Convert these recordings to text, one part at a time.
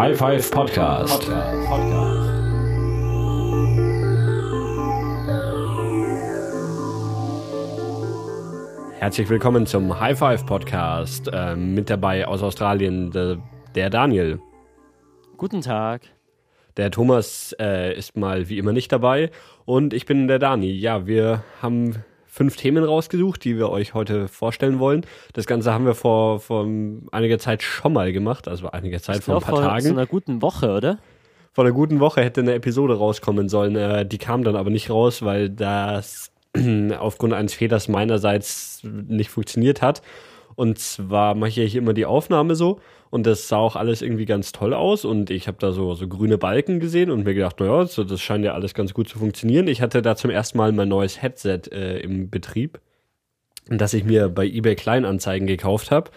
High Five Podcast. Herzlich willkommen zum High Five Podcast. Ähm, mit dabei aus Australien der, der, Daniel. Guten Tag. Der Thomas äh, ist mal wie immer nicht dabei und ich bin der Dani. Ja, wir haben fünf Themen rausgesucht, die wir euch heute vorstellen wollen. Das Ganze haben wir vor, vor einiger Zeit schon mal gemacht, also einiger Zeit, vor ein paar vor Tagen. Vor einer guten Woche, oder? Vor einer guten Woche hätte eine Episode rauskommen sollen. Äh, die kam dann aber nicht raus, weil das aufgrund eines Fehlers meinerseits nicht funktioniert hat. Und zwar mache ich immer die Aufnahme so und das sah auch alles irgendwie ganz toll aus und ich habe da so, so grüne Balken gesehen und mir gedacht, naja, so, das scheint ja alles ganz gut zu funktionieren. Ich hatte da zum ersten Mal mein neues Headset äh, im Betrieb, das ich mir bei eBay Kleinanzeigen gekauft habe,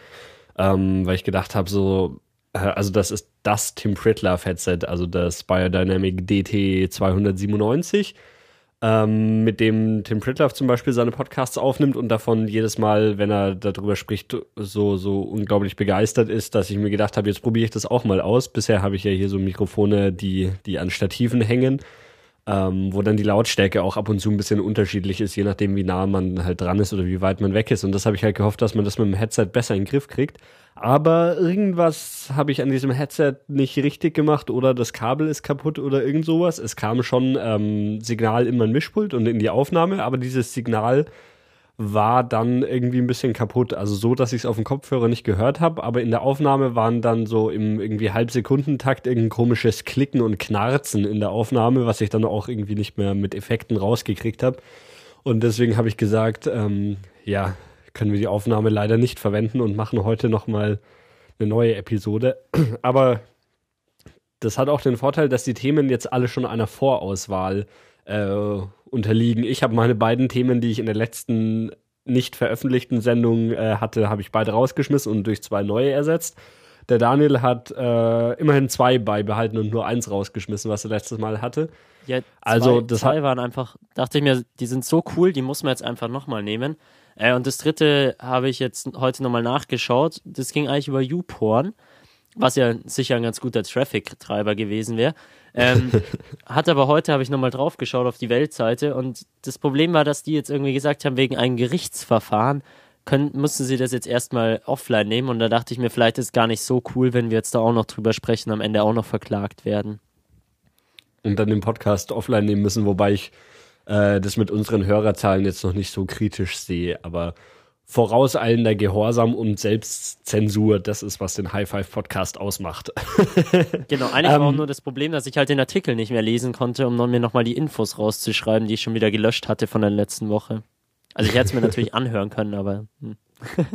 ähm, weil ich gedacht habe, so, äh, also das ist das Tim Pritlove Headset, also das Biodynamic DT 297 ähm, mit dem Tim Pritloff zum Beispiel seine Podcasts aufnimmt und davon jedes Mal, wenn er darüber spricht, so, so unglaublich begeistert ist, dass ich mir gedacht habe, jetzt probiere ich das auch mal aus. Bisher habe ich ja hier so Mikrofone, die, die an Stativen hängen ähm, wo dann die Lautstärke auch ab und zu ein bisschen unterschiedlich ist, je nachdem, wie nah man halt dran ist oder wie weit man weg ist. Und das habe ich halt gehofft, dass man das mit dem Headset besser in den Griff kriegt. Aber irgendwas habe ich an diesem Headset nicht richtig gemacht oder das Kabel ist kaputt oder irgend sowas. Es kam schon ähm, Signal in mein Mischpult und in die Aufnahme, aber dieses Signal war dann irgendwie ein bisschen kaputt. Also so, dass ich es auf dem Kopfhörer nicht gehört habe, aber in der Aufnahme waren dann so im irgendwie Halbsekundentakt irgendein komisches Klicken und Knarzen in der Aufnahme, was ich dann auch irgendwie nicht mehr mit Effekten rausgekriegt habe. Und deswegen habe ich gesagt, ähm, ja, können wir die Aufnahme leider nicht verwenden und machen heute nochmal eine neue Episode. Aber das hat auch den Vorteil, dass die Themen jetzt alle schon einer Vorauswahl äh, unterliegen. Ich habe meine beiden Themen, die ich in der letzten nicht veröffentlichten Sendung äh, hatte, habe ich beide rausgeschmissen und durch zwei neue ersetzt. Der Daniel hat äh, immerhin zwei beibehalten und nur eins rausgeschmissen, was er letztes Mal hatte. Ja, zwei, also das zwei waren einfach, dachte ich mir, die sind so cool, die muss man jetzt einfach nochmal nehmen. Äh, und das dritte habe ich jetzt heute nochmal nachgeschaut. Das ging eigentlich über YouPorn, was ja sicher ein ganz guter Traffic-Treiber gewesen wäre. Ähm, hat aber heute, habe ich nochmal drauf geschaut auf die Weltseite und das Problem war, dass die jetzt irgendwie gesagt haben, wegen einem Gerichtsverfahren können, mussten sie das jetzt erstmal offline nehmen und da dachte ich mir, vielleicht ist es gar nicht so cool, wenn wir jetzt da auch noch drüber sprechen, am Ende auch noch verklagt werden. Und dann den Podcast offline nehmen müssen, wobei ich äh, das mit unseren Hörerzahlen jetzt noch nicht so kritisch sehe, aber vorauseilender Gehorsam und Selbstzensur, das ist, was den High Five Podcast ausmacht. genau, eigentlich ähm, war auch nur das Problem, dass ich halt den Artikel nicht mehr lesen konnte, um mir nochmal die Infos rauszuschreiben, die ich schon wieder gelöscht hatte von der letzten Woche. Also ich hätte es mir natürlich anhören können, aber. Hm.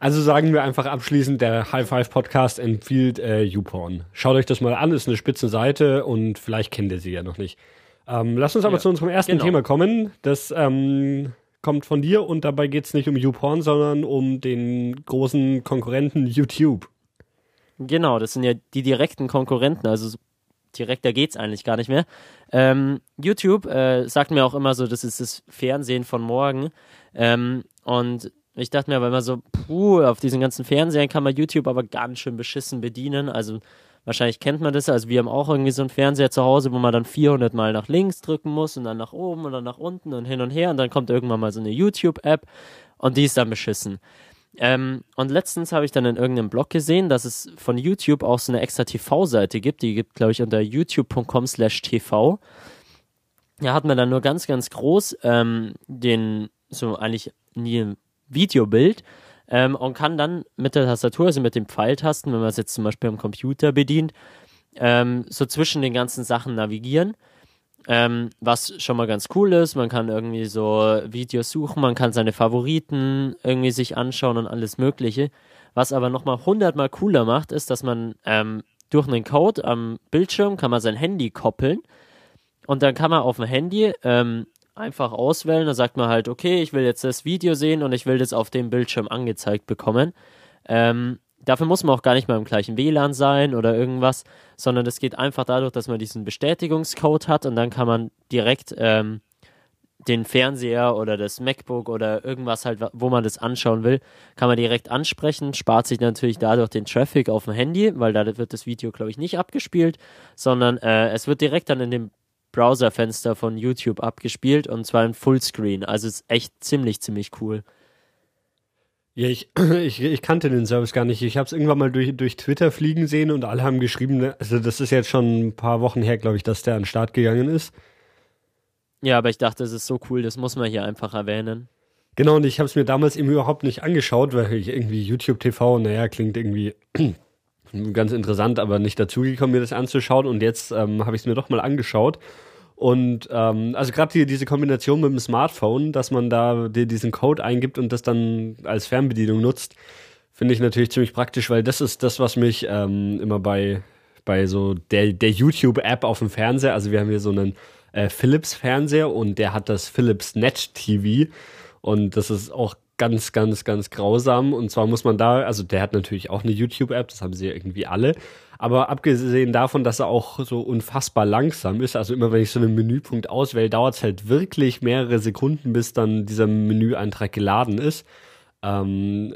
also sagen wir einfach abschließend, der High Five Podcast empfiehlt äh, YouPorn. Schaut euch das mal an, ist eine spitze Seite und vielleicht kennt ihr sie ja noch nicht. Ähm, lass uns aber ja, zu unserem ersten genau. Thema kommen. Das ähm, kommt von dir und dabei geht es nicht um YouPorn, sondern um den großen Konkurrenten YouTube. Genau, das sind ja die direkten Konkurrenten, also direkter geht es eigentlich gar nicht mehr. Ähm, YouTube äh, sagt mir auch immer so, das ist das Fernsehen von morgen. Ähm, und ich dachte mir aber immer so, puh, auf diesen ganzen Fernsehern kann man YouTube aber ganz schön beschissen bedienen. Also Wahrscheinlich kennt man das. Also wir haben auch irgendwie so einen Fernseher zu Hause, wo man dann 400 Mal nach links drücken muss und dann nach oben und dann nach unten und hin und her. Und dann kommt irgendwann mal so eine YouTube-App und die ist dann beschissen. Ähm, und letztens habe ich dann in irgendeinem Blog gesehen, dass es von YouTube auch so eine extra TV-Seite gibt. Die gibt, glaube ich, unter youtube.com slash TV. Da hat man dann nur ganz, ganz groß ähm, den, so eigentlich nie ein Videobild ähm, und kann dann mit der Tastatur, also mit den Pfeiltasten, wenn man es jetzt zum Beispiel am Computer bedient, ähm, so zwischen den ganzen Sachen navigieren. Ähm, was schon mal ganz cool ist, man kann irgendwie so Videos suchen, man kann seine Favoriten irgendwie sich anschauen und alles Mögliche. Was aber nochmal hundertmal cooler macht, ist, dass man ähm, durch einen Code am Bildschirm kann man sein Handy koppeln und dann kann man auf dem Handy ähm, einfach auswählen. Da sagt man halt, okay, ich will jetzt das Video sehen und ich will das auf dem Bildschirm angezeigt bekommen. Ähm, dafür muss man auch gar nicht mal im gleichen WLAN sein oder irgendwas, sondern das geht einfach dadurch, dass man diesen Bestätigungscode hat und dann kann man direkt ähm, den Fernseher oder das MacBook oder irgendwas halt, wo man das anschauen will, kann man direkt ansprechen, spart sich natürlich dadurch den Traffic auf dem Handy, weil da wird das Video, glaube ich, nicht abgespielt, sondern äh, es wird direkt dann in dem Browserfenster von YouTube abgespielt und zwar in Fullscreen. Also es ist echt ziemlich, ziemlich cool. Ja, ich, ich, ich kannte den Service gar nicht. Ich habe es irgendwann mal durch, durch Twitter fliegen sehen und alle haben geschrieben, ne, also das ist jetzt schon ein paar Wochen her, glaube ich, dass der an den Start gegangen ist. Ja, aber ich dachte, es ist so cool, das muss man hier einfach erwähnen. Genau, und ich habe es mir damals eben überhaupt nicht angeschaut, weil ich irgendwie YouTube TV, naja, klingt irgendwie ganz interessant, aber nicht dazugekommen, mir das anzuschauen. Und jetzt ähm, habe ich es mir doch mal angeschaut. Und ähm, also gerade die, diese Kombination mit dem Smartphone, dass man da die, diesen Code eingibt und das dann als Fernbedienung nutzt, finde ich natürlich ziemlich praktisch, weil das ist das, was mich ähm, immer bei, bei so der, der YouTube-App auf dem Fernseher, also wir haben hier so einen äh, Philips-Fernseher und der hat das Philips Net TV. Und das ist auch ganz, ganz, ganz grausam. Und zwar muss man da, also der hat natürlich auch eine YouTube-App, das haben sie irgendwie alle. Aber abgesehen davon, dass er auch so unfassbar langsam ist, also immer wenn ich so einen Menüpunkt auswähle, dauert es halt wirklich mehrere Sekunden, bis dann dieser Menüeintrag geladen ist. Ähm,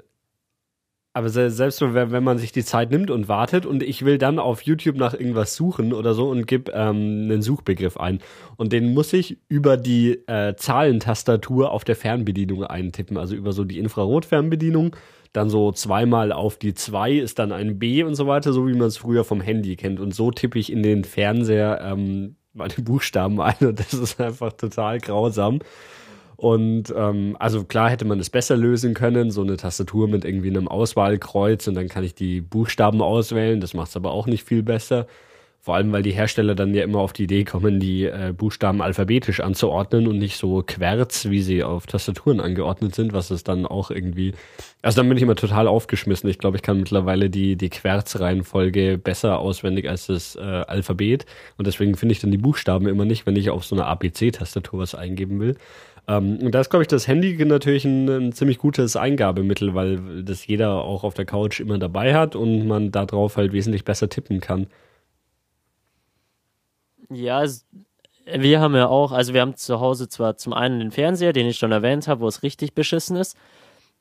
aber selbst wenn man sich die Zeit nimmt und wartet und ich will dann auf YouTube nach irgendwas suchen oder so und gebe ähm, einen Suchbegriff ein. Und den muss ich über die äh, Zahlentastatur auf der Fernbedienung eintippen, also über so die Infrarotfernbedienung. Dann so zweimal auf die 2 ist dann ein B und so weiter, so wie man es früher vom Handy kennt. Und so tippe ich in den Fernseher ähm, meine Buchstaben ein und das ist einfach total grausam. Und ähm, also klar hätte man es besser lösen können, so eine Tastatur mit irgendwie einem Auswahlkreuz und dann kann ich die Buchstaben auswählen. Das macht es aber auch nicht viel besser. Vor allem, weil die Hersteller dann ja immer auf die Idee kommen, die äh, Buchstaben alphabetisch anzuordnen und nicht so querz, wie sie auf Tastaturen angeordnet sind, was es dann auch irgendwie. Also dann bin ich immer total aufgeschmissen. Ich glaube, ich kann mittlerweile die, die Querz-Reihenfolge besser auswendig als das äh, Alphabet. Und deswegen finde ich dann die Buchstaben immer nicht, wenn ich auf so einer ABC-Tastatur was eingeben will. Ähm, und da ist, glaube ich, das Handy natürlich ein, ein, ziemlich gutes Eingabemittel, weil das jeder auch auf der Couch immer dabei hat und man darauf halt wesentlich besser tippen kann. Ja, wir haben ja auch, also wir haben zu Hause zwar zum einen den Fernseher, den ich schon erwähnt habe, wo es richtig beschissen ist.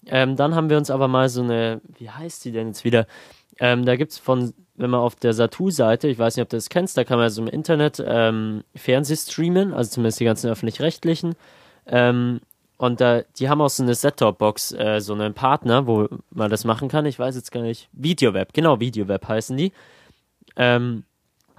Ähm, dann haben wir uns aber mal so eine, wie heißt die denn jetzt wieder? Ähm, da gibt es von, wenn man auf der Satu-Seite, ich weiß nicht, ob du das kennst, da kann man so im Internet ähm, Fernseh streamen, also zumindest die ganzen öffentlich-rechtlichen. Ähm, und da, die haben auch so eine Set-Top-Box, äh, so einen Partner, wo man das machen kann. Ich weiß jetzt gar nicht. VideoWeb, genau, VideoWeb heißen die. Ähm,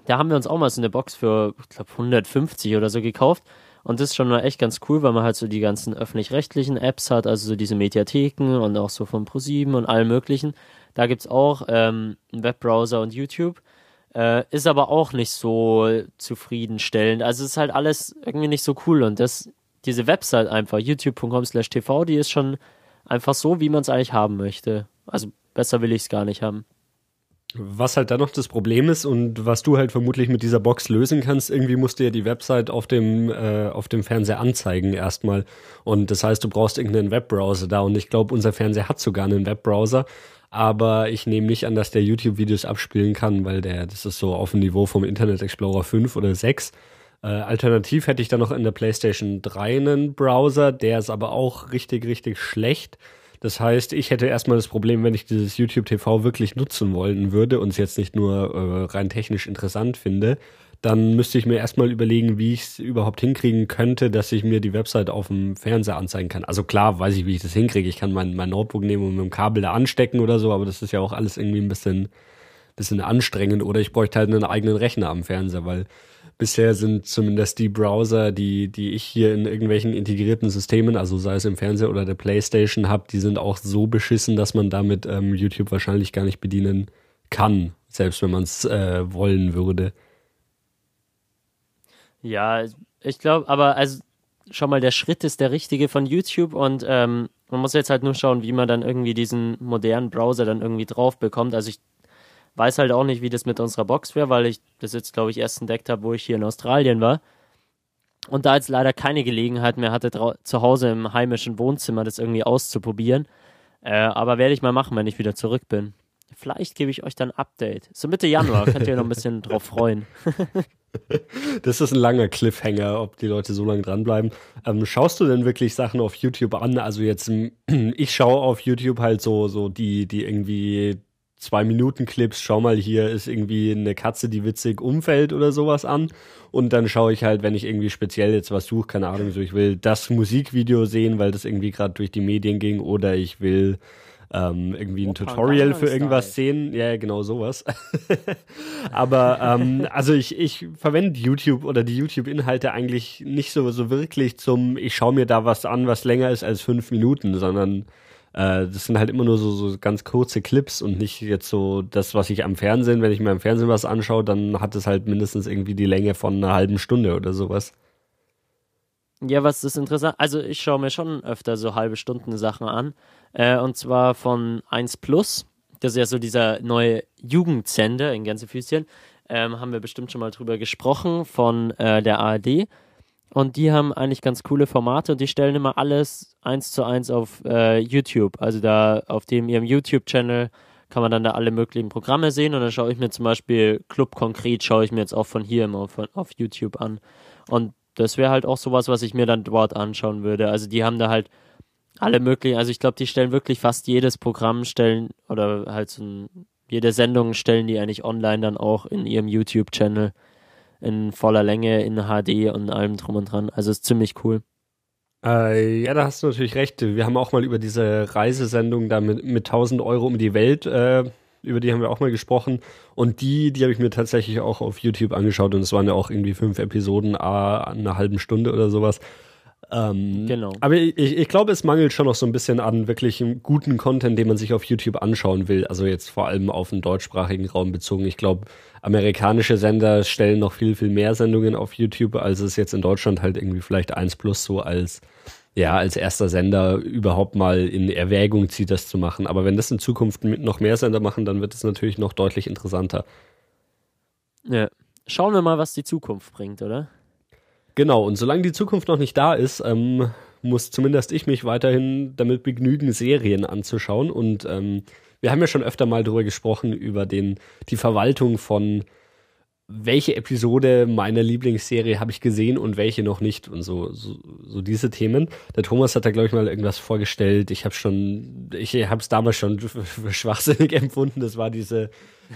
da haben wir uns auch mal so eine Box für, ich glaube, 150 oder so gekauft. Und das ist schon mal echt ganz cool, weil man halt so die ganzen öffentlich-rechtlichen Apps hat, also so diese Mediatheken und auch so von ProSieben und allem möglichen. Da gibt es auch ähm, einen Webbrowser und YouTube. Äh, ist aber auch nicht so zufriedenstellend. Also ist halt alles irgendwie nicht so cool und das diese Website einfach, youtube.com slash tv, die ist schon einfach so, wie man es eigentlich haben möchte. Also besser will ich es gar nicht haben. Was halt dann noch das Problem ist und was du halt vermutlich mit dieser Box lösen kannst, irgendwie musst du ja die Website auf dem, äh, auf dem Fernseher anzeigen erstmal. Und das heißt, du brauchst irgendeinen Webbrowser da. Und ich glaube, unser Fernseher hat sogar einen Webbrowser. Aber ich nehme nicht an, dass der YouTube-Videos abspielen kann, weil der, das ist so auf dem Niveau vom Internet Explorer 5 oder 6. Äh, alternativ hätte ich dann noch in der PlayStation 3 einen Browser, der ist aber auch richtig, richtig schlecht. Das heißt, ich hätte erstmal das Problem, wenn ich dieses YouTube TV wirklich nutzen wollen würde und es jetzt nicht nur äh, rein technisch interessant finde, dann müsste ich mir erstmal überlegen, wie ich es überhaupt hinkriegen könnte, dass ich mir die Website auf dem Fernseher anzeigen kann. Also klar, weiß ich, wie ich das hinkriege. Ich kann mein, mein Notebook nehmen und mit dem Kabel da anstecken oder so, aber das ist ja auch alles irgendwie ein bisschen, bisschen anstrengend. Oder ich bräuchte halt einen eigenen Rechner am Fernseher, weil bisher sind zumindest die Browser, die, die ich hier in irgendwelchen integrierten Systemen, also sei es im Fernseher oder der Playstation habe, die sind auch so beschissen, dass man damit ähm, YouTube wahrscheinlich gar nicht bedienen kann, selbst wenn man es äh, wollen würde. Ja, ich glaube, aber also schon mal der Schritt ist der richtige von YouTube und ähm, man muss jetzt halt nur schauen, wie man dann irgendwie diesen modernen Browser dann irgendwie drauf bekommt. Also ich Weiß halt auch nicht, wie das mit unserer Box wäre, weil ich das jetzt, glaube ich, erst entdeckt habe, wo ich hier in Australien war. Und da jetzt leider keine Gelegenheit mehr hatte, zu Hause im heimischen Wohnzimmer das irgendwie auszuprobieren. Äh, aber werde ich mal machen, wenn ich wieder zurück bin. Vielleicht gebe ich euch dann ein Update. So Mitte Januar könnt ihr noch ein bisschen drauf freuen. Das ist ein langer Cliffhanger, ob die Leute so lange dranbleiben. Ähm, schaust du denn wirklich Sachen auf YouTube an? Also jetzt, ich schaue auf YouTube halt so, so die, die irgendwie zwei Minuten Clips, schau mal, hier ist irgendwie eine Katze, die witzig umfällt oder sowas an. Und dann schaue ich halt, wenn ich irgendwie speziell jetzt was suche, keine Ahnung, so ich will das Musikvideo sehen, weil das irgendwie gerade durch die Medien ging, oder ich will ähm, irgendwie ein Tutorial für irgendwas sehen. Ja, genau sowas. Aber ähm, also ich, ich verwende YouTube oder die YouTube-Inhalte eigentlich nicht so, so wirklich zum, ich schaue mir da was an, was länger ist als fünf Minuten, sondern äh, das sind halt immer nur so, so ganz kurze Clips und nicht jetzt so das, was ich am Fernsehen, wenn ich mir am Fernsehen was anschaue, dann hat es halt mindestens irgendwie die Länge von einer halben Stunde oder sowas. Ja, was ist interessant? Also ich schaue mir schon öfter so halbe Stunden Sachen an. Äh, und zwar von 1 Plus. Das ist ja so dieser neue Jugendsender in Gänsefüßchen. Ähm, haben wir bestimmt schon mal drüber gesprochen von äh, der ARD. Und die haben eigentlich ganz coole Formate und die stellen immer alles eins zu eins auf äh, YouTube. Also da auf dem ihrem YouTube-Channel kann man dann da alle möglichen Programme sehen und dann schaue ich mir zum Beispiel Club konkret, schaue ich mir jetzt auch von hier immer auf, auf YouTube an. Und das wäre halt auch sowas, was ich mir dann dort anschauen würde. Also die haben da halt alle möglichen, also ich glaube, die stellen wirklich fast jedes Programm stellen oder halt so ein, jede Sendung stellen die eigentlich online dann auch in ihrem YouTube-Channel in voller Länge, in HD und allem drum und dran. Also ist ziemlich cool. Äh, ja, da hast du natürlich recht. Wir haben auch mal über diese Reisesendung da mit, mit 1000 Euro um die Welt, äh, über die haben wir auch mal gesprochen. Und die, die habe ich mir tatsächlich auch auf YouTube angeschaut und es waren ja auch irgendwie fünf Episoden, a, einer halben Stunde oder sowas. Ähm, genau. Aber ich, ich glaube, es mangelt schon noch so ein bisschen an wirklich guten Content, den man sich auf YouTube anschauen will. Also jetzt vor allem auf den deutschsprachigen Raum bezogen. Ich glaube, amerikanische Sender stellen noch viel, viel mehr Sendungen auf YouTube, als es jetzt in Deutschland halt irgendwie vielleicht 1 Plus so als, ja, als erster Sender überhaupt mal in Erwägung zieht, das zu machen. Aber wenn das in Zukunft noch mehr Sender machen, dann wird es natürlich noch deutlich interessanter. Ja. Schauen wir mal, was die Zukunft bringt, oder? Genau, und solange die Zukunft noch nicht da ist, ähm, muss zumindest ich mich weiterhin damit begnügen, Serien anzuschauen. Und ähm, wir haben ja schon öfter mal darüber gesprochen, über den, die Verwaltung von welche Episode meiner Lieblingsserie habe ich gesehen und welche noch nicht und so, so, so diese Themen. Der Thomas hat da, glaube ich, mal irgendwas vorgestellt. Ich habe schon, ich habe es damals schon schwachsinnig empfunden. Das war diese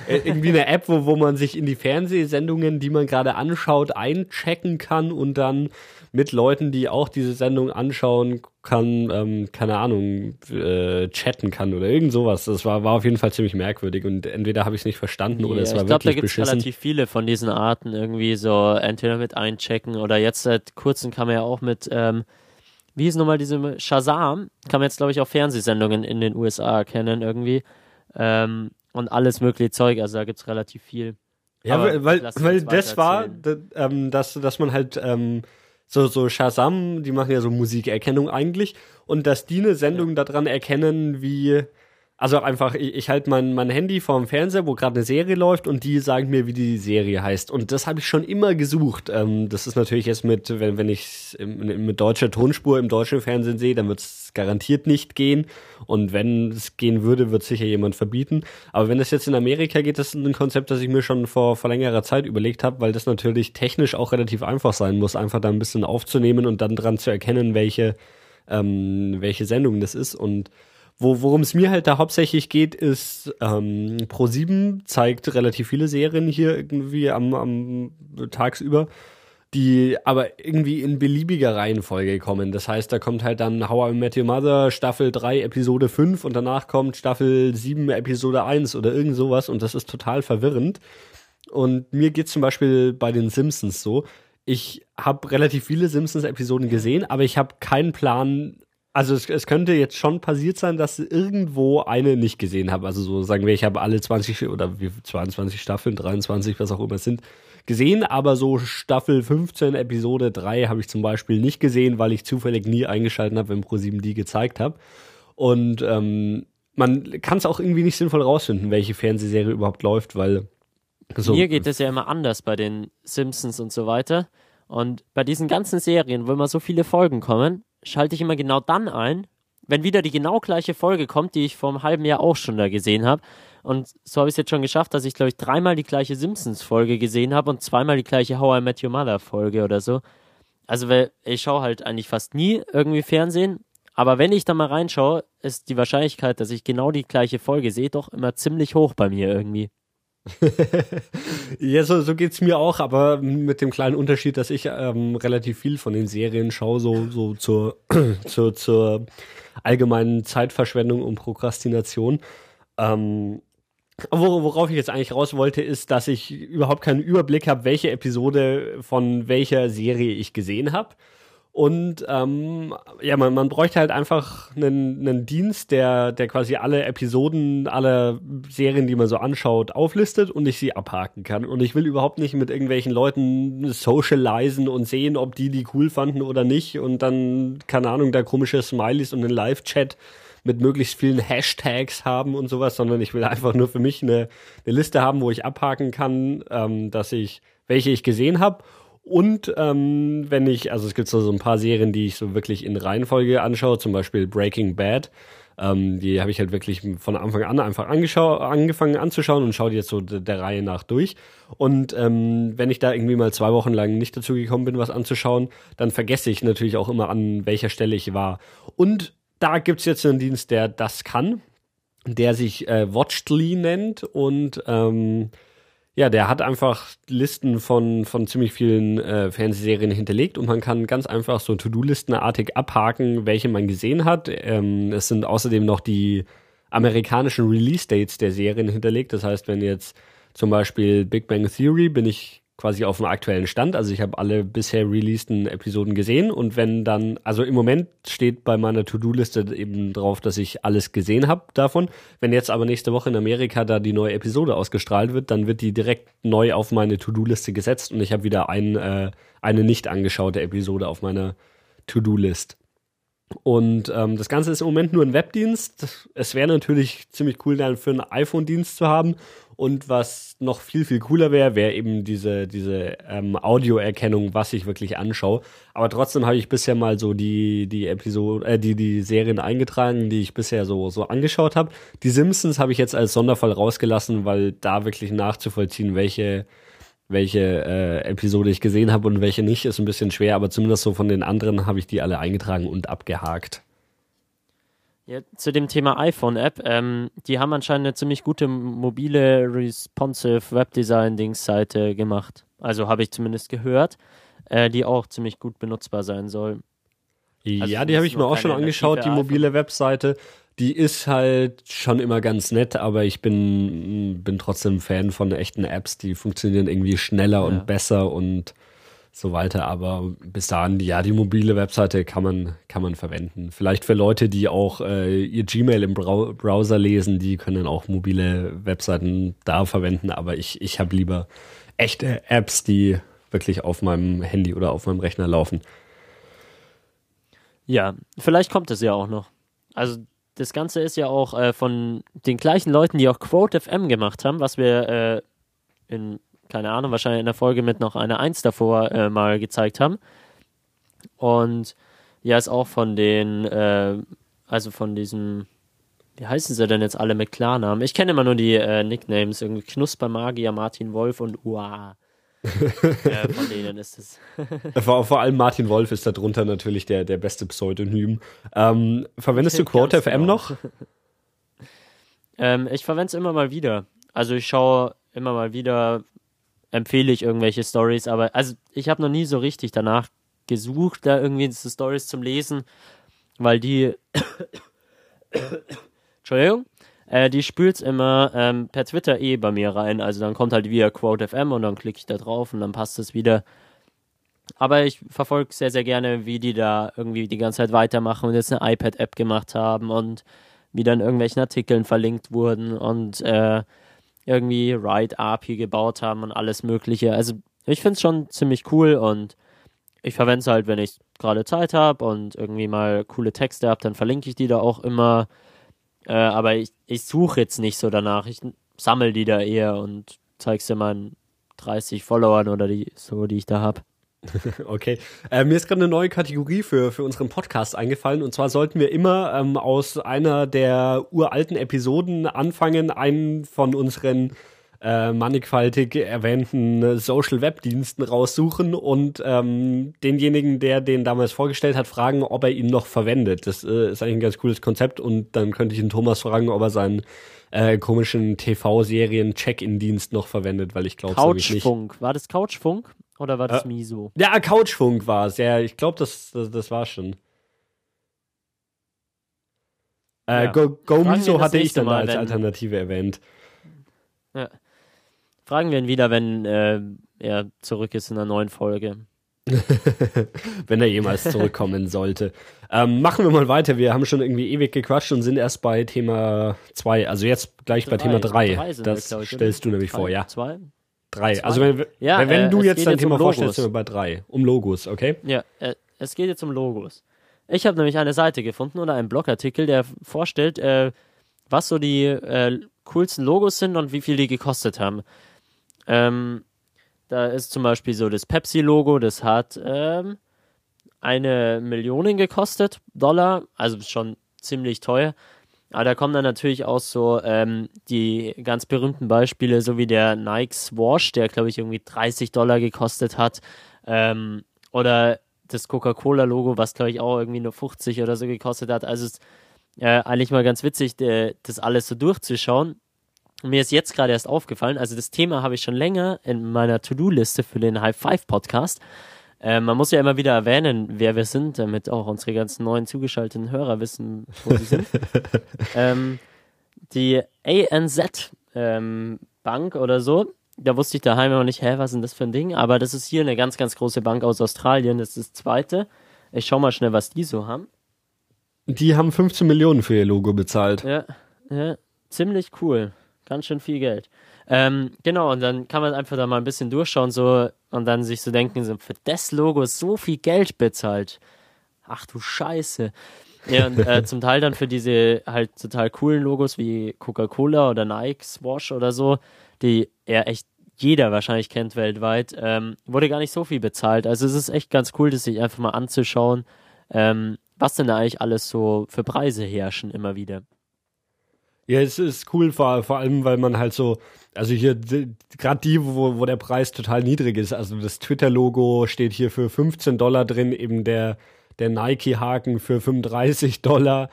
irgendwie eine App, wo, wo man sich in die Fernsehsendungen, die man gerade anschaut, einchecken kann und dann mit Leuten, die auch diese Sendung anschauen, kann, ähm, keine Ahnung, äh, chatten kann oder irgend sowas. Das war, war auf jeden Fall ziemlich merkwürdig und entweder habe ich es nicht verstanden oder yeah, es war ich glaub, wirklich beschissen. Ich glaube, da gibt relativ viele von diesen Arten irgendwie so entweder mit einchecken oder jetzt seit kurzem kann man ja auch mit, ähm, wie hieß nochmal diese Shazam, kann man jetzt glaube ich auch Fernsehsendungen in den USA erkennen irgendwie ähm, und alles mögliche Zeug, also da gibt es relativ viel. Ja, Aber weil, weil das war, ähm, dass, dass man halt ähm, so, so Shazam, die machen ja so Musikerkennung eigentlich. Und dass die eine Sendung ja. daran erkennen, wie, also einfach, ich, ich halte mein, mein Handy vorm Fernseher, wo gerade eine Serie läuft und die sagen mir, wie die Serie heißt. Und das habe ich schon immer gesucht. Ähm, das ist natürlich jetzt mit, wenn, wenn ich mit deutscher Tonspur im deutschen Fernsehen sehe, dann wird es garantiert nicht gehen. Und wenn es gehen würde, wird sicher jemand verbieten. Aber wenn es jetzt in Amerika geht, das ist ein Konzept, das ich mir schon vor, vor längerer Zeit überlegt habe, weil das natürlich technisch auch relativ einfach sein muss, einfach da ein bisschen aufzunehmen und dann dran zu erkennen, welche, ähm, welche Sendung das ist. Und wo, worum es mir halt da hauptsächlich geht, ist, ähm, Pro7 zeigt relativ viele Serien hier irgendwie am, am tagsüber, die aber irgendwie in beliebiger Reihenfolge kommen. Das heißt, da kommt halt dann How I Met Your Mother Staffel 3 Episode 5 und danach kommt Staffel 7 Episode 1 oder irgend sowas und das ist total verwirrend. Und mir geht zum Beispiel bei den Simpsons so. Ich habe relativ viele Simpsons-Episoden gesehen, aber ich habe keinen Plan, also es, es, könnte jetzt schon passiert sein, dass irgendwo eine nicht gesehen habe. Also so sagen wir, ich habe alle 20 oder 22 Staffeln, 23, was auch immer es sind, gesehen, aber so Staffel 15, Episode 3 habe ich zum Beispiel nicht gesehen, weil ich zufällig nie eingeschaltet habe, wenn Pro7 die gezeigt habe. Und ähm, man kann es auch irgendwie nicht sinnvoll rausfinden, welche Fernsehserie überhaupt läuft, weil so. Mir geht es ja immer anders bei den Simpsons und so weiter. Und bei diesen ganzen Serien, wo immer so viele Folgen kommen, schalte ich immer genau dann ein, wenn wieder die genau gleiche Folge kommt, die ich vor einem halben Jahr auch schon da gesehen habe. Und so habe ich es jetzt schon geschafft, dass ich, glaube ich, dreimal die gleiche Simpsons-Folge gesehen habe und zweimal die gleiche How I Met Your Mother-Folge oder so. Also, weil ich schaue halt eigentlich fast nie irgendwie Fernsehen, aber wenn ich da mal reinschaue, ist die Wahrscheinlichkeit, dass ich genau die gleiche Folge sehe, doch immer ziemlich hoch bei mir irgendwie. ja, so, so geht's mir auch, aber mit dem kleinen Unterschied, dass ich ähm, relativ viel von den Serien schaue, so, so zur, zur, zur allgemeinen Zeitverschwendung und Prokrastination. Ähm, worauf ich jetzt eigentlich raus wollte, ist, dass ich überhaupt keinen Überblick habe, welche Episode von welcher Serie ich gesehen habe. Und ähm, ja, man, man bräuchte halt einfach einen, einen Dienst, der, der quasi alle Episoden, alle Serien, die man so anschaut, auflistet und ich sie abhaken kann. Und ich will überhaupt nicht mit irgendwelchen Leuten socialisen und sehen, ob die die cool fanden oder nicht. Und dann, keine Ahnung, da komische Smileys und einen Live-Chat mit möglichst vielen Hashtags haben und sowas, sondern ich will einfach nur für mich eine, eine Liste haben, wo ich abhaken kann, ähm, dass ich, welche ich gesehen habe und ähm, wenn ich, also es gibt so, so ein paar Serien, die ich so wirklich in Reihenfolge anschaue, zum Beispiel Breaking Bad. Ähm, die habe ich halt wirklich von Anfang an einfach angefangen anzuschauen und schaue die jetzt so der, Reihe nach durch. Und ähm, wenn ich da irgendwie mal zwei Wochen lang nicht dazu gekommen bin, was anzuschauen, dann vergesse ich natürlich auch immer, an welcher Stelle ich war. Und da gibt's jetzt einen Dienst, der das kann, der sich äh, Watchedly nennt und ähm, ja, der hat einfach Listen von, von ziemlich vielen äh, Fernsehserien hinterlegt und man kann ganz einfach so To-Do-Listenartig abhaken, welche man gesehen hat. Ähm, es sind außerdem noch die amerikanischen Release-Dates der Serien hinterlegt. Das heißt, wenn jetzt zum Beispiel Big Bang Theory bin ich quasi auf dem aktuellen Stand. Also ich habe alle bisher releaseden Episoden gesehen und wenn dann, also im Moment steht bei meiner To-Do-Liste eben drauf, dass ich alles gesehen habe davon. Wenn jetzt aber nächste Woche in Amerika da die neue Episode ausgestrahlt wird, dann wird die direkt neu auf meine To-Do-Liste gesetzt und ich habe wieder ein, äh, eine nicht angeschaute Episode auf meiner To-Do-List. Und ähm, das Ganze ist im Moment nur ein Webdienst. Es wäre natürlich ziemlich cool, dann für einen iPhone-Dienst zu haben. Und was noch viel, viel cooler wäre, wäre eben diese, diese ähm, Audioerkennung, was ich wirklich anschaue. Aber trotzdem habe ich bisher mal so die, die Episode, äh, die, die Serien eingetragen, die ich bisher so, so angeschaut habe. Die Simpsons habe ich jetzt als Sonderfall rausgelassen, weil da wirklich nachzuvollziehen, welche welche äh, Episode ich gesehen habe und welche nicht, ist ein bisschen schwer, aber zumindest so von den anderen habe ich die alle eingetragen und abgehakt. Ja, zu dem Thema iPhone-App, ähm, die haben anscheinend eine ziemlich gute mobile, responsive Webdesign-Dings-Seite gemacht. Also habe ich zumindest gehört, äh, die auch ziemlich gut benutzbar sein soll. Also ja, die habe ich mir auch schon angeschaut, die mobile iPhone. Webseite. Die ist halt schon immer ganz nett, aber ich bin, bin trotzdem Fan von echten Apps, die funktionieren irgendwie schneller ja. und besser und so weiter. Aber bis dahin, ja, die mobile Webseite kann man, kann man verwenden. Vielleicht für Leute, die auch äh, ihr Gmail im Brau Browser lesen, die können auch mobile Webseiten da verwenden. Aber ich, ich habe lieber echte Apps, die wirklich auf meinem Handy oder auf meinem Rechner laufen. Ja, vielleicht kommt es ja auch noch. Also das Ganze ist ja auch äh, von den gleichen Leuten, die auch Quote FM gemacht haben, was wir äh, in keine Ahnung, wahrscheinlich in der Folge mit noch einer Eins davor äh, mal gezeigt haben. Und ja, ist auch von den, äh, also von diesem, wie heißen sie denn jetzt alle mit Klarnamen? Ich kenne immer nur die äh, Nicknames, irgendwie Knuspermagier, Martin Wolf und Ua. äh, von denen ist es. vor, vor, allem Martin Wolf ist darunter natürlich der, der beste Pseudonym. Ähm, verwendest du Quote FM genau. noch? ähm, ich verwende es immer mal wieder. Also ich schaue immer mal wieder empfehle ich irgendwelche Stories, aber also ich habe noch nie so richtig danach gesucht, da irgendwie so Stories zum Lesen, weil die Entschuldigung, äh, die spült's immer ähm, per Twitter eh bei mir rein, also dann kommt halt via Quote FM und dann klicke ich da drauf und dann passt es wieder. Aber ich verfolge sehr, sehr gerne, wie die da irgendwie die ganze Zeit weitermachen und jetzt eine iPad-App gemacht haben und wie dann irgendwelchen Artikeln verlinkt wurden und äh, irgendwie Ride API gebaut haben und alles Mögliche. Also ich finde es schon ziemlich cool und ich verwende es halt, wenn ich gerade Zeit habe und irgendwie mal coole Texte habe, dann verlinke ich die da auch immer. Äh, aber ich, ich suche jetzt nicht so danach. Ich sammle die da eher und zeige sie meinen 30 Followern oder die so, die ich da habe. Okay. Äh, mir ist gerade eine neue Kategorie für, für unseren Podcast eingefallen. Und zwar sollten wir immer ähm, aus einer der uralten Episoden anfangen, einen von unseren äh, mannigfaltig erwähnten Social Web Diensten raussuchen und ähm, denjenigen, der den damals vorgestellt hat, fragen, ob er ihn noch verwendet. Das äh, ist eigentlich ein ganz cooles Konzept und dann könnte ich den Thomas fragen, ob er seinen äh, komischen TV-Serien Check-in-Dienst noch verwendet, weil ich glaube Couchfunk. War das Couchfunk oder war das Äh, Miso? Ja, Couchfunk war es. Ja, ich glaube, das, das, das war schon. Äh, Ja. Go, Go Miso hatte ich dann Mal, als Alternative erwähnt. Fragen wir ihn wieder, wenn äh, er zurück ist in einer neuen Folge. Wenn er jemals zurückkommen sollte. Ähm, machen wir mal weiter. Wir haben schon irgendwie ewig gequatscht und sind erst bei Thema 2. Also jetzt gleich bei Thema 3. Drei sind wir, Das stellst du nämlich Drei? vor, ja. Zwei? 3. Zwei? Also wenn, Ja, wenn, wenn äh, du jetzt dein Thema um vorstellst, sind wir bei 3. Um Logos, okay? Ja, äh, es geht jetzt um Logos. Ich habe nämlich eine Seite gefunden oder einen Blogartikel, der vorstellt, äh, was so die äh, coolsten Logos sind und wie viel die gekostet haben. Ähm, da ist zum Beispiel so das Pepsi-Logo, das hat ähm, eine Million gekostet, Dollar, also schon ziemlich teuer. Aber da kommen dann natürlich auch so ähm, die ganz berühmten Beispiele, so wie der Nike Swash, der glaube ich irgendwie 30 Dollar gekostet hat. Ähm, oder das Coca-Cola-Logo, was glaube ich auch irgendwie nur 50 oder so gekostet hat. Also ist äh, eigentlich mal ganz witzig, de, das alles so durchzuschauen. Und mir ist jetzt gerade erst aufgefallen, also das Thema habe ich schon länger in meiner To-Do-Liste für den High Five Podcast. Äh, man muss ja immer wieder erwähnen, wer wir sind, damit auch unsere ganzen neuen zugeschalteten Hörer wissen, wo sie sind. ähm, die ANZ ähm, Bank oder so, da wusste ich daheim noch nicht, hä, was ist denn das für ein Ding? Aber das ist hier eine ganz, ganz große Bank aus Australien, das ist das zweite. Ich schau mal schnell, was die so haben. Die haben 15 Millionen für ihr Logo bezahlt. Ja, ja, ziemlich cool. Ganz schön viel Geld. Ähm, genau, und dann kann man einfach da mal ein bisschen durchschauen so und dann sich so denken, so, für das Logo so viel Geld bezahlt. Ach du Scheiße. Ja, und äh, zum Teil dann für diese halt total coolen Logos wie Coca-Cola oder Nike, Swash oder so, die ja echt jeder wahrscheinlich kennt weltweit, ähm, wurde gar nicht so viel bezahlt. Also es ist echt ganz cool, das sich einfach mal anzuschauen, ähm, was denn da eigentlich alles so für Preise herrschen immer wieder. Ja, es ist cool, vor, vor allem, weil man halt so, also hier, gerade die, wo, wo der Preis total niedrig ist, also das Twitter-Logo steht hier für 15 Dollar drin, eben der, der Nike-Haken für 35 Dollar,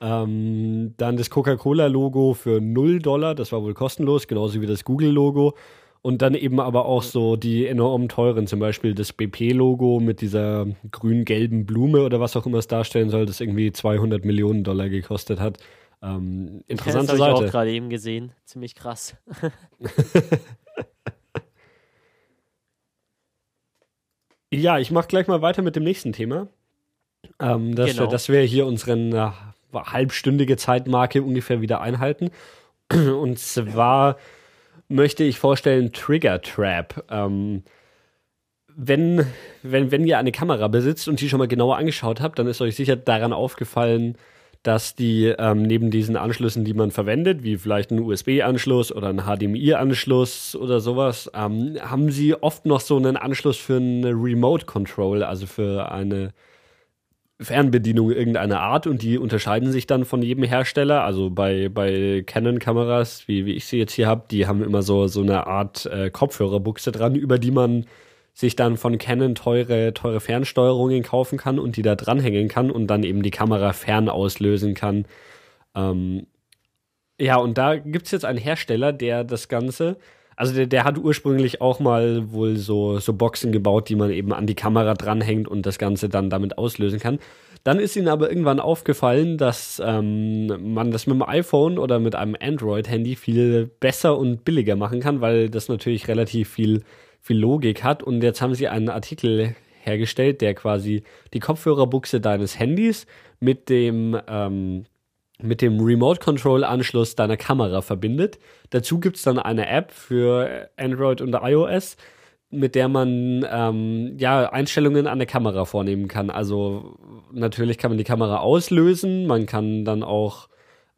ähm, dann das Coca-Cola-Logo für 0 Dollar, das war wohl kostenlos, genauso wie das Google-Logo. Und dann eben aber auch so die enorm teuren, zum Beispiel das BP-Logo mit dieser grün-gelben Blume oder was auch immer es darstellen soll, das irgendwie 200 Millionen Dollar gekostet hat. Ähm, interessante das habe ich Seite. auch gerade eben gesehen. Ziemlich krass. Ja, ich mache gleich mal weiter mit dem nächsten Thema. Ähm, dass, Genau. wir, dass wir hier unseren äh, halbstündige Zeitmarke ungefähr wieder einhalten. Und zwar möchte ich vorstellen Trigger Trap. Ähm, wenn, wenn, wenn ihr eine Kamera besitzt und die schon mal genauer angeschaut habt, dann ist euch sicher daran aufgefallen, dass die ähm, neben diesen Anschlüssen, die man verwendet, wie vielleicht ein USB-Anschluss oder ein HDMI-Anschluss oder sowas, ähm, haben sie oft noch so einen Anschluss für eine Remote Control, also für eine Fernbedienung irgendeiner Art und die unterscheiden sich dann von jedem Hersteller. Also bei, bei Canon-Kameras, wie, wie ich sie jetzt hier habe, die haben immer so, so eine Art äh, Kopfhörerbuchse dran, über die man sich dann von Canon teure, teure Fernsteuerungen kaufen kann und die da dranhängen kann und dann eben die Kamera fern auslösen kann. Ähm, ja, und da gibt es jetzt einen Hersteller, der das Ganze, also der, der hat ursprünglich auch mal wohl so, so Boxen gebaut, die man eben an die Kamera dranhängt und das Ganze dann damit auslösen kann. Dann ist ihnen aber irgendwann aufgefallen, dass ähm, man das mit dem iPhone oder mit einem Android-Handy viel besser und billiger machen kann, weil das natürlich relativ viel, viel Logik hat. Und jetzt haben sie einen Artikel hergestellt, der quasi die Kopfhörerbuchse deines Handys mit dem ähm, mit dem Remote-Control-Anschluss deiner Kamera verbindet. Dazu gibt es dann eine App für Android und iOS, mit der man ähm, ja Einstellungen an der Kamera vornehmen kann. Also natürlich kann man die Kamera auslösen, man kann dann auch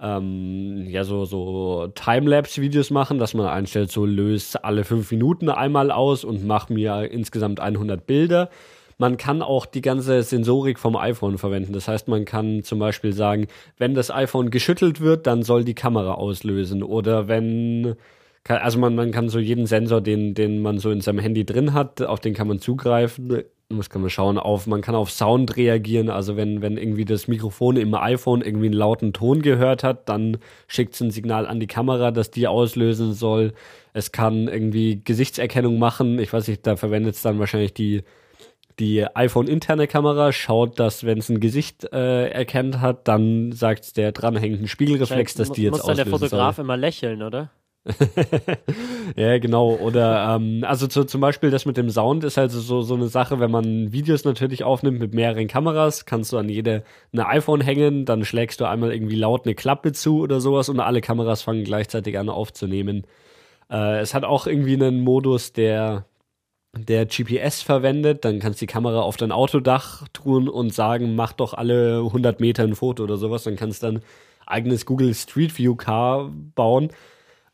ähm, ja so, so Timelapse-Videos machen, dass man einstellt, so löst alle fünf Minuten einmal aus und mach mir insgesamt 100 Bilder. Man kann auch die ganze Sensorik vom iPhone verwenden. Das heißt, man kann zum Beispiel sagen, wenn das iPhone geschüttelt wird, dann soll die Kamera auslösen. Oder wenn, also man, man kann so jeden Sensor, den, den man so in seinem Handy drin hat, auf den kann man zugreifen. Kann man schauen? Auf, man kann auf Sound reagieren. Also wenn, wenn irgendwie das Mikrofon im iPhone irgendwie einen lauten Ton gehört hat, dann schickt es ein Signal an die Kamera, dass die auslösen soll. Es kann irgendwie Gesichtserkennung machen. Ich weiß nicht, da verwendet es dann wahrscheinlich die die iPhone-interne Kamera schaut, dass wenn es ein Gesicht äh, erkennt hat, dann sagt der dranhängenden Spiegelreflex, dass die jetzt muss dann der Fotograf soll. immer lächeln, oder? ja, genau. Oder ähm, also zu, zum Beispiel das mit dem Sound ist halt so, so eine Sache, wenn man Videos natürlich aufnimmt mit mehreren Kameras, kannst du an jede eine iPhone hängen, dann schlägst du einmal irgendwie laut eine Klappe zu oder sowas und alle Kameras fangen gleichzeitig an aufzunehmen. Äh, es hat auch irgendwie einen Modus, der der GPS verwendet, dann kannst du die Kamera auf dein Autodach tun und sagen, mach doch alle 100 Meter ein Foto oder sowas. Dann kannst du dann eigenes Google Street View Car bauen.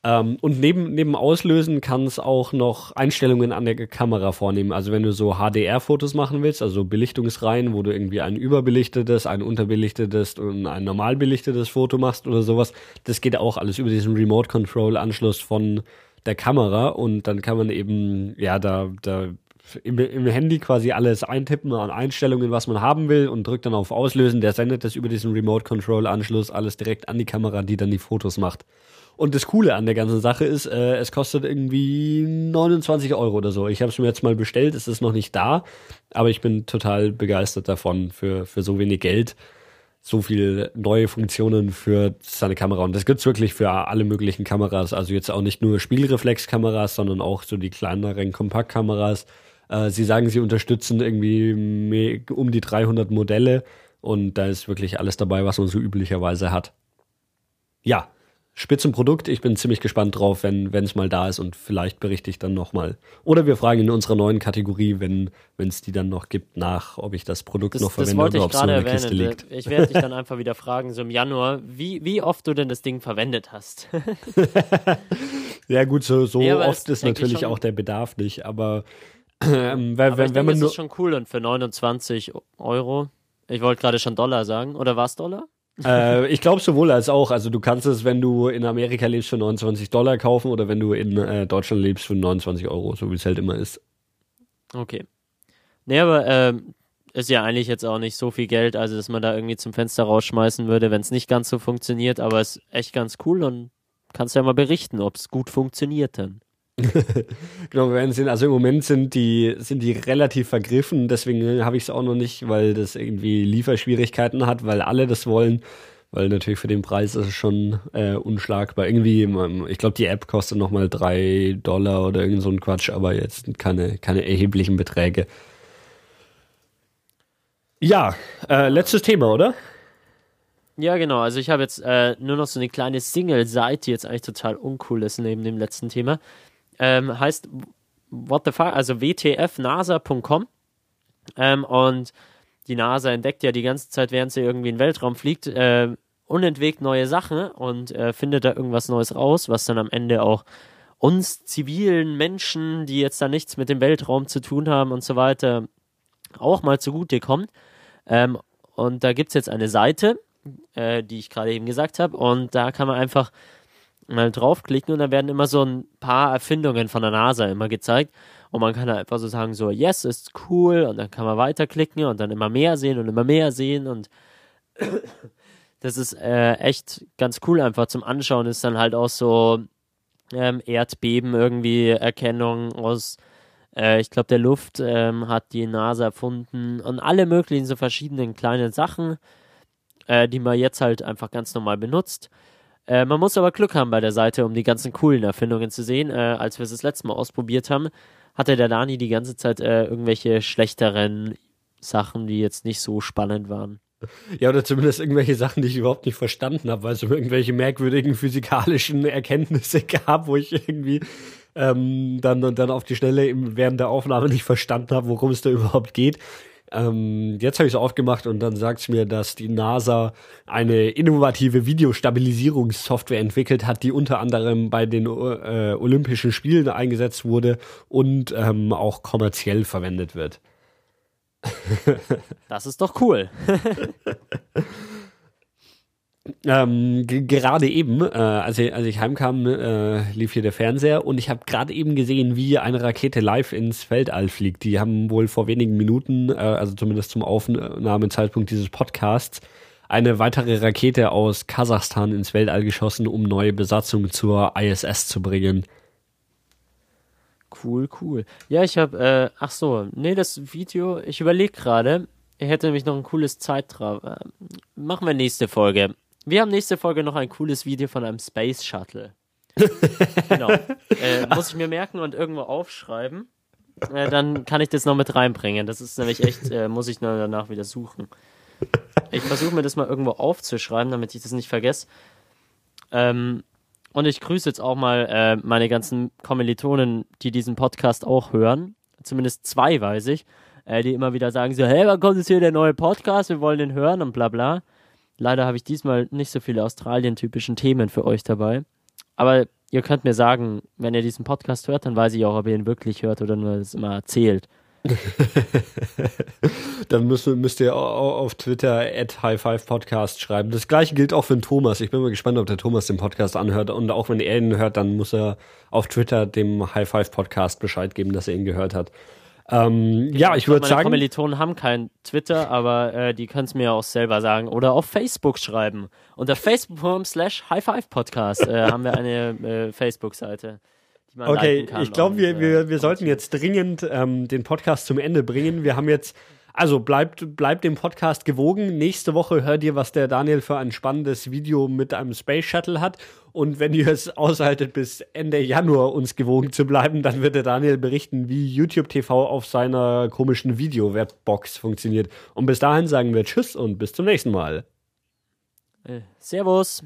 Ähm, und neben, neben Auslösen kann es auch noch Einstellungen an der Kamera vornehmen. Also wenn du so HDR-Fotos machen willst, also Belichtungsreihen, wo du irgendwie ein überbelichtetes, ein unterbelichtetes und ein normal belichtetes Foto machst oder sowas, das geht auch alles über diesen Remote Control Anschluss von der Kamera und dann kann man eben, ja, da, da im, im, Handy quasi alles eintippen an Einstellungen, was man haben will und drückt dann auf Auslösen. Der sendet das über diesen Remote Control Anschluss alles direkt an die Kamera, die dann die Fotos macht. Und das Coole an der ganzen Sache ist, äh, es kostet irgendwie 29 Euro oder so. Ich habe es mir jetzt mal bestellt, es ist noch nicht da, aber ich bin total begeistert davon für, für so wenig Geld so viel neue Funktionen für seine Kamera. Und das gibt's wirklich für alle möglichen Kameras. Also jetzt auch nicht nur Spielreflexkameras, sondern auch so die kleineren Kompaktkameras. Äh, sie sagen, sie unterstützen irgendwie um die 300 Modelle. Und da ist wirklich alles dabei, was man so üblicherweise hat. Ja, Spitzenprodukt. Ich bin ziemlich gespannt drauf, wenn es mal da ist und vielleicht berichte ich dann nochmal. Oder wir fragen in unserer neuen Kategorie, wenn es die dann noch gibt, nach, ob ich das Produkt das, noch verwende oder ob es nur in der Kiste liegt. Ich werde dich dann einfach wieder fragen, so im Januar, wie, wie oft du denn das Ding verwendet hast. ja gut, so, so ja, oft ist natürlich auch der Bedarf nicht, aber, ähm, wenn, aber wenn, ich wenn man nur... ist schon cool und für 29 Euro, ich wollte gerade schon Dollar sagen, oder war es Dollar? Äh, ich glaube sowohl als auch. Also du kannst es, wenn du in Amerika lebst, für 29 Dollar kaufen oder wenn du in äh, Deutschland lebst, für 29 Euro, so wie es halt immer ist. Okay. Nee, aber ähm, ist ja eigentlich jetzt auch nicht so viel Geld, also dass man da irgendwie zum Fenster rausschmeißen würde, wenn es nicht ganz so funktioniert, aber es ist echt ganz cool und kannst ja mal berichten, ob es gut funktioniert dann. genau, wir werden sehen. Also im Moment sind die, sind die relativ vergriffen, deswegen habe ich es auch noch nicht, weil das irgendwie Lieferschwierigkeiten hat, weil alle das wollen. Weil natürlich für den Preis ist es schon äh, unschlagbar. Irgendwie, ich glaube, die App kostet nochmal drei Dollar oder irgend so ein Quatsch, aber jetzt keine, keine erheblichen Beträge. Ja, äh, letztes Thema, oder? Ja, genau. Also ich habe jetzt äh, nur noch so eine kleine Single-Seite, die jetzt eigentlich total uncool ist neben dem letzten Thema ähm, heißt what the fuck, also wtfnasa.com ähm, und die NASA entdeckt ja die ganze Zeit, während sie irgendwie in den Weltraum fliegt, äh, unentwegt neue Sachen und äh, findet da irgendwas Neues raus, was dann am Ende auch uns zivilen Menschen, die jetzt da nichts mit dem Weltraum zu tun haben und so weiter, auch mal zugute kommt. Ähm, und da gibt es jetzt eine Seite, äh, die ich gerade eben gesagt habe, und da kann man einfach mal draufklicken und dann werden immer so ein paar Erfindungen von der NASA immer gezeigt. Und man kann da einfach so sagen, so, yes, ist cool. Und dann kann man weiterklicken und dann immer mehr sehen und immer mehr sehen. Und das ist äh, echt ganz cool einfach zum Anschauen. Ist dann halt auch so ähm, Erdbeben irgendwie Erkennung aus, äh, ich glaube, der Luft ähm, hat die NASA erfunden. Und alle möglichen so verschiedenen kleinen Sachen, äh, die man jetzt halt einfach ganz normal benutzt. Äh, man muss aber Glück haben bei der Seite, um die ganzen coolen Erfindungen zu sehen. Äh, als wir es das letzte Mal ausprobiert haben, hatte der Dani die ganze Zeit äh, irgendwelche schlechteren Sachen, die jetzt nicht so spannend waren. Ja, oder zumindest irgendwelche Sachen, die ich überhaupt nicht verstanden habe, weil es irgendwelche merkwürdigen physikalischen Erkenntnisse gab, wo ich irgendwie ähm, dann, dann auf die Schnelle während der Aufnahme nicht verstanden habe, worum es da überhaupt geht. Ähm, jetzt habe ich es aufgemacht und dann sagt es mir, dass die NASA eine innovative Videostabilisierungssoftware entwickelt hat, die unter anderem bei den äh, Olympischen Spielen eingesetzt wurde und ähm, auch kommerziell verwendet wird. das ist doch cool. Ähm, gerade eben, äh, als, ich, als ich heimkam, äh, lief hier der Fernseher und ich habe gerade eben gesehen, wie eine Rakete live ins Weltall fliegt. Die haben wohl vor wenigen Minuten, äh, also zumindest zum Aufnahmezeitpunkt dieses Podcasts, eine weitere Rakete aus Kasachstan ins Weltall geschossen, um neue Besatzung zur ISS zu bringen. Cool, cool. Ja, ich habe, äh, ach so, nee, das Video, ich überlege gerade, ich hätte nämlich noch ein cooles Zeitraum. Äh, machen wir nächste Folge. Wir haben nächste Folge noch ein cooles Video von einem Space Shuttle. genau. Äh, muss ich mir merken und irgendwo aufschreiben. Äh, dann kann ich das noch mit reinbringen. Das ist nämlich echt, äh, muss ich nur danach wieder suchen. Ich versuche mir das mal irgendwo aufzuschreiben, damit ich das nicht vergesse. Ähm, und ich grüße jetzt auch mal äh, meine ganzen Kommilitonen, die diesen Podcast auch hören. Zumindest zwei weiß ich, äh, die immer wieder sagen so, hey, wann kommt jetzt hier der neue Podcast? Wir wollen den hören und bla bla. Leider habe ich diesmal nicht so viele Australien-typischen Themen für euch dabei. Aber ihr könnt mir sagen, wenn ihr diesen Podcast hört, dann weiß ich auch, ob ihr ihn wirklich hört oder nur das immer erzählt. dann müsst, müsst ihr auf Twitter at High5Podcast schreiben. Das gleiche gilt auch für den Thomas. Ich bin mal gespannt, ob der Thomas den Podcast anhört. Und auch wenn er ihn hört, dann muss er auf Twitter dem High Five Podcast Bescheid geben, dass er ihn gehört hat. Ähm, ja, ich würde sagen. Meine Kommilitonen haben kein Twitter, aber äh, die können es mir auch selber sagen. Oder auf Facebook schreiben. Unter facebook.com slash High Five Podcast äh, haben wir eine äh, Facebook-Seite. Okay, ich glaube, wir, wir, wir sollten jetzt dringend ähm, den Podcast zum Ende bringen. Wir haben jetzt also bleibt, bleibt dem Podcast gewogen. Nächste Woche hört ihr, was der Daniel für ein spannendes Video mit einem Space Shuttle hat. Und wenn ihr es aushaltet, bis Ende Januar uns gewogen zu bleiben, dann wird der Daniel berichten, wie YouTube TV auf seiner komischen Video-Webbox funktioniert. Und bis dahin sagen wir Tschüss und bis zum nächsten Mal. Äh, servus.